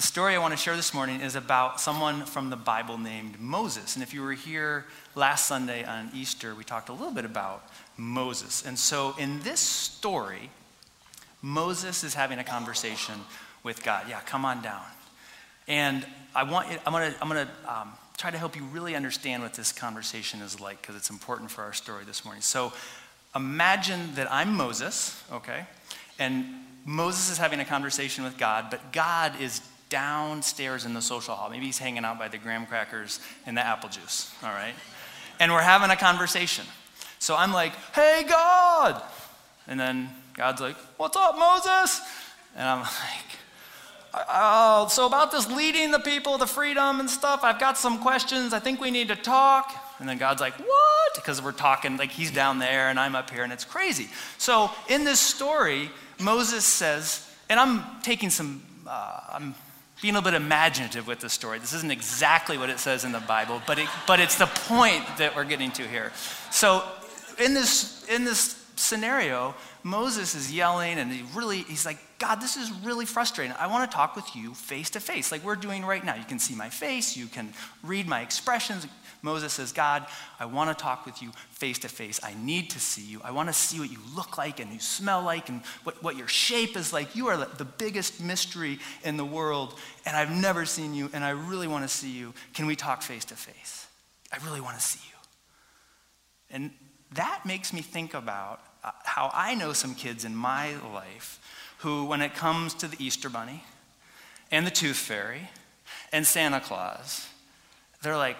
The story I want to share this morning is about someone from the Bible named Moses. And if you were here last Sunday on Easter, we talked a little bit about Moses. And so in this story, Moses is having a conversation with God. Yeah, come on down. And I want I'm going to I'm going to um, try to help you really understand what this conversation is like because it's important for our story this morning. So imagine that I'm Moses, okay? And Moses is having a conversation with God, but God is downstairs in the social hall. Maybe he's hanging out by the graham crackers and the apple juice, all right? And we're having a conversation. So I'm like, hey, God! And then God's like, what's up, Moses? And I'm like, oh, so about this leading the people to freedom and stuff, I've got some questions. I think we need to talk. And then God's like, what? Because we're talking, like he's down there and I'm up here, and it's crazy. So in this story, Moses says, and I'm taking some, uh, I'm being a little bit imaginative with the story. This isn't exactly what it says in the Bible, but, it, but it's the point that we're getting to here. So in this, in this scenario, Moses is yelling and he really, he's like, God, this is really frustrating. I want to talk with you face to face, like we're doing right now. You can see my face, you can read my expressions. Moses says, God, I want to talk with you face to face. I need to see you. I want to see what you look like and you smell like and what, what your shape is like. You are the biggest mystery in the world, and I've never seen you, and I really want to see you. Can we talk face to face? I really want to see you. And that makes me think about uh, how I know some kids in my life who, when it comes to the Easter Bunny and the Tooth Fairy and Santa Claus, they're like,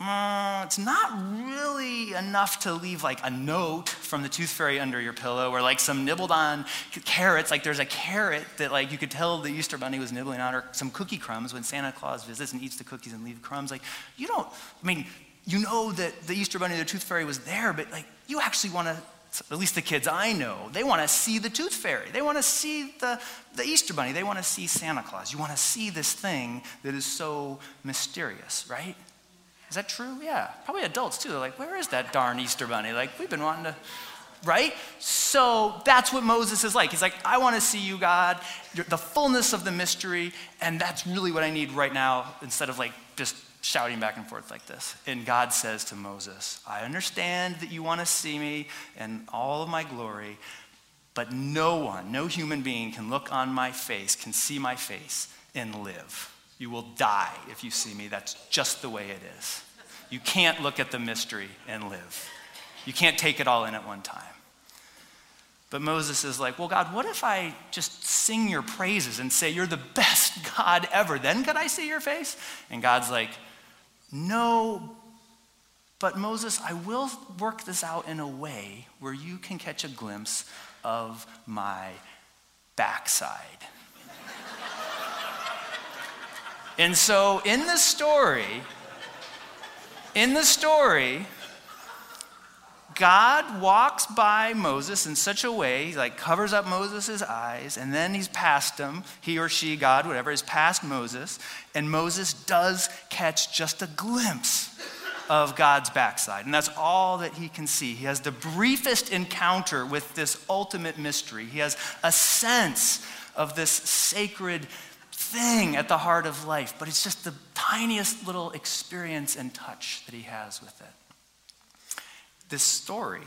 mm, it's not really enough to leave like a note from the tooth fairy under your pillow or like some nibbled on carrots. Like there's a carrot that like you could tell the easter bunny was nibbling on or some cookie crumbs when santa claus visits and eats the cookies and leave crumbs. Like you don't i mean you know that the easter bunny the tooth fairy was there but like you actually want to at least the kids I know, they want to see the tooth fairy. They want to see the, the Easter bunny. They want to see Santa Claus. You want to see this thing that is so mysterious, right? Is that true? Yeah. Probably adults too. They're like, where is that darn Easter bunny? Like, we've been wanting to, right? So that's what Moses is like. He's like, I want to see you, God, the fullness of the mystery, and that's really what I need right now instead of like just shouting back and forth like this. And God says to Moses, I understand that you want to see me and all of my glory, but no one, no human being can look on my face, can see my face and live. You will die if you see me. That's just the way it is. You can't look at the mystery and live. You can't take it all in at one time. But Moses is like, Well, God, what if I just sing your praises and say, You're the best God ever? Then could I see your face? And God's like, No, but Moses, I will work this out in a way where you can catch a glimpse of my backside. And so in the story, in the story, God walks by Moses in such a way, he like covers up Moses' eyes, and then he's past him, he or she, God, whatever, is past Moses, and Moses does catch just a glimpse of God's backside. And that's all that he can see. He has the briefest encounter with this ultimate mystery. He has a sense of this sacred thing at the heart of life, but it's just the tiniest little experience and touch that he has with it. This story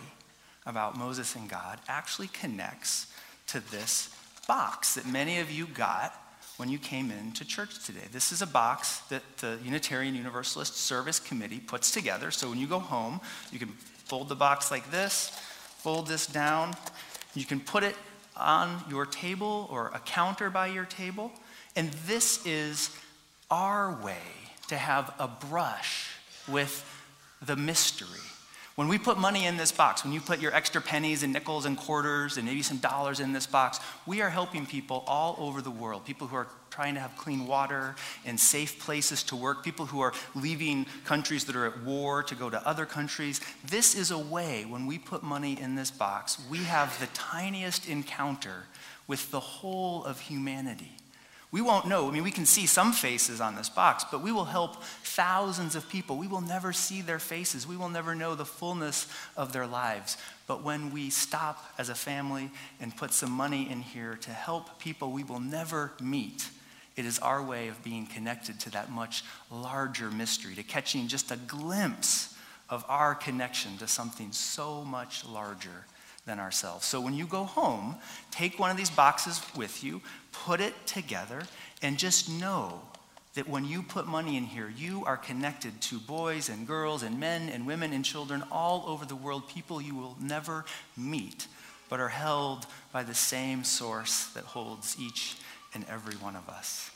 about Moses and God actually connects to this box that many of you got when you came into church today. This is a box that the Unitarian Universalist Service Committee puts together. So when you go home, you can fold the box like this, fold this down. You can put it on your table or a counter by your table. And this is our way to have a brush with the mystery. When we put money in this box, when you put your extra pennies and nickels and quarters and maybe some dollars in this box, we are helping people all over the world. People who are trying to have clean water and safe places to work, people who are leaving countries that are at war to go to other countries. This is a way, when we put money in this box, we have the tiniest encounter with the whole of humanity. We won't know. I mean, we can see some faces on this box, but we will help thousands of people. We will never see their faces. We will never know the fullness of their lives. But when we stop as a family and put some money in here to help people we will never meet, It is our way of being connected to that much larger mystery, to catching just a glimpse of our connection to something so much larger than ourselves. So when you go home, take one of these boxes with you, put it together, and just know that when you put money in here, you are connected to boys and girls and men and women and children all over the world, people you will never meet, but are held by the same source that holds each and every one of us.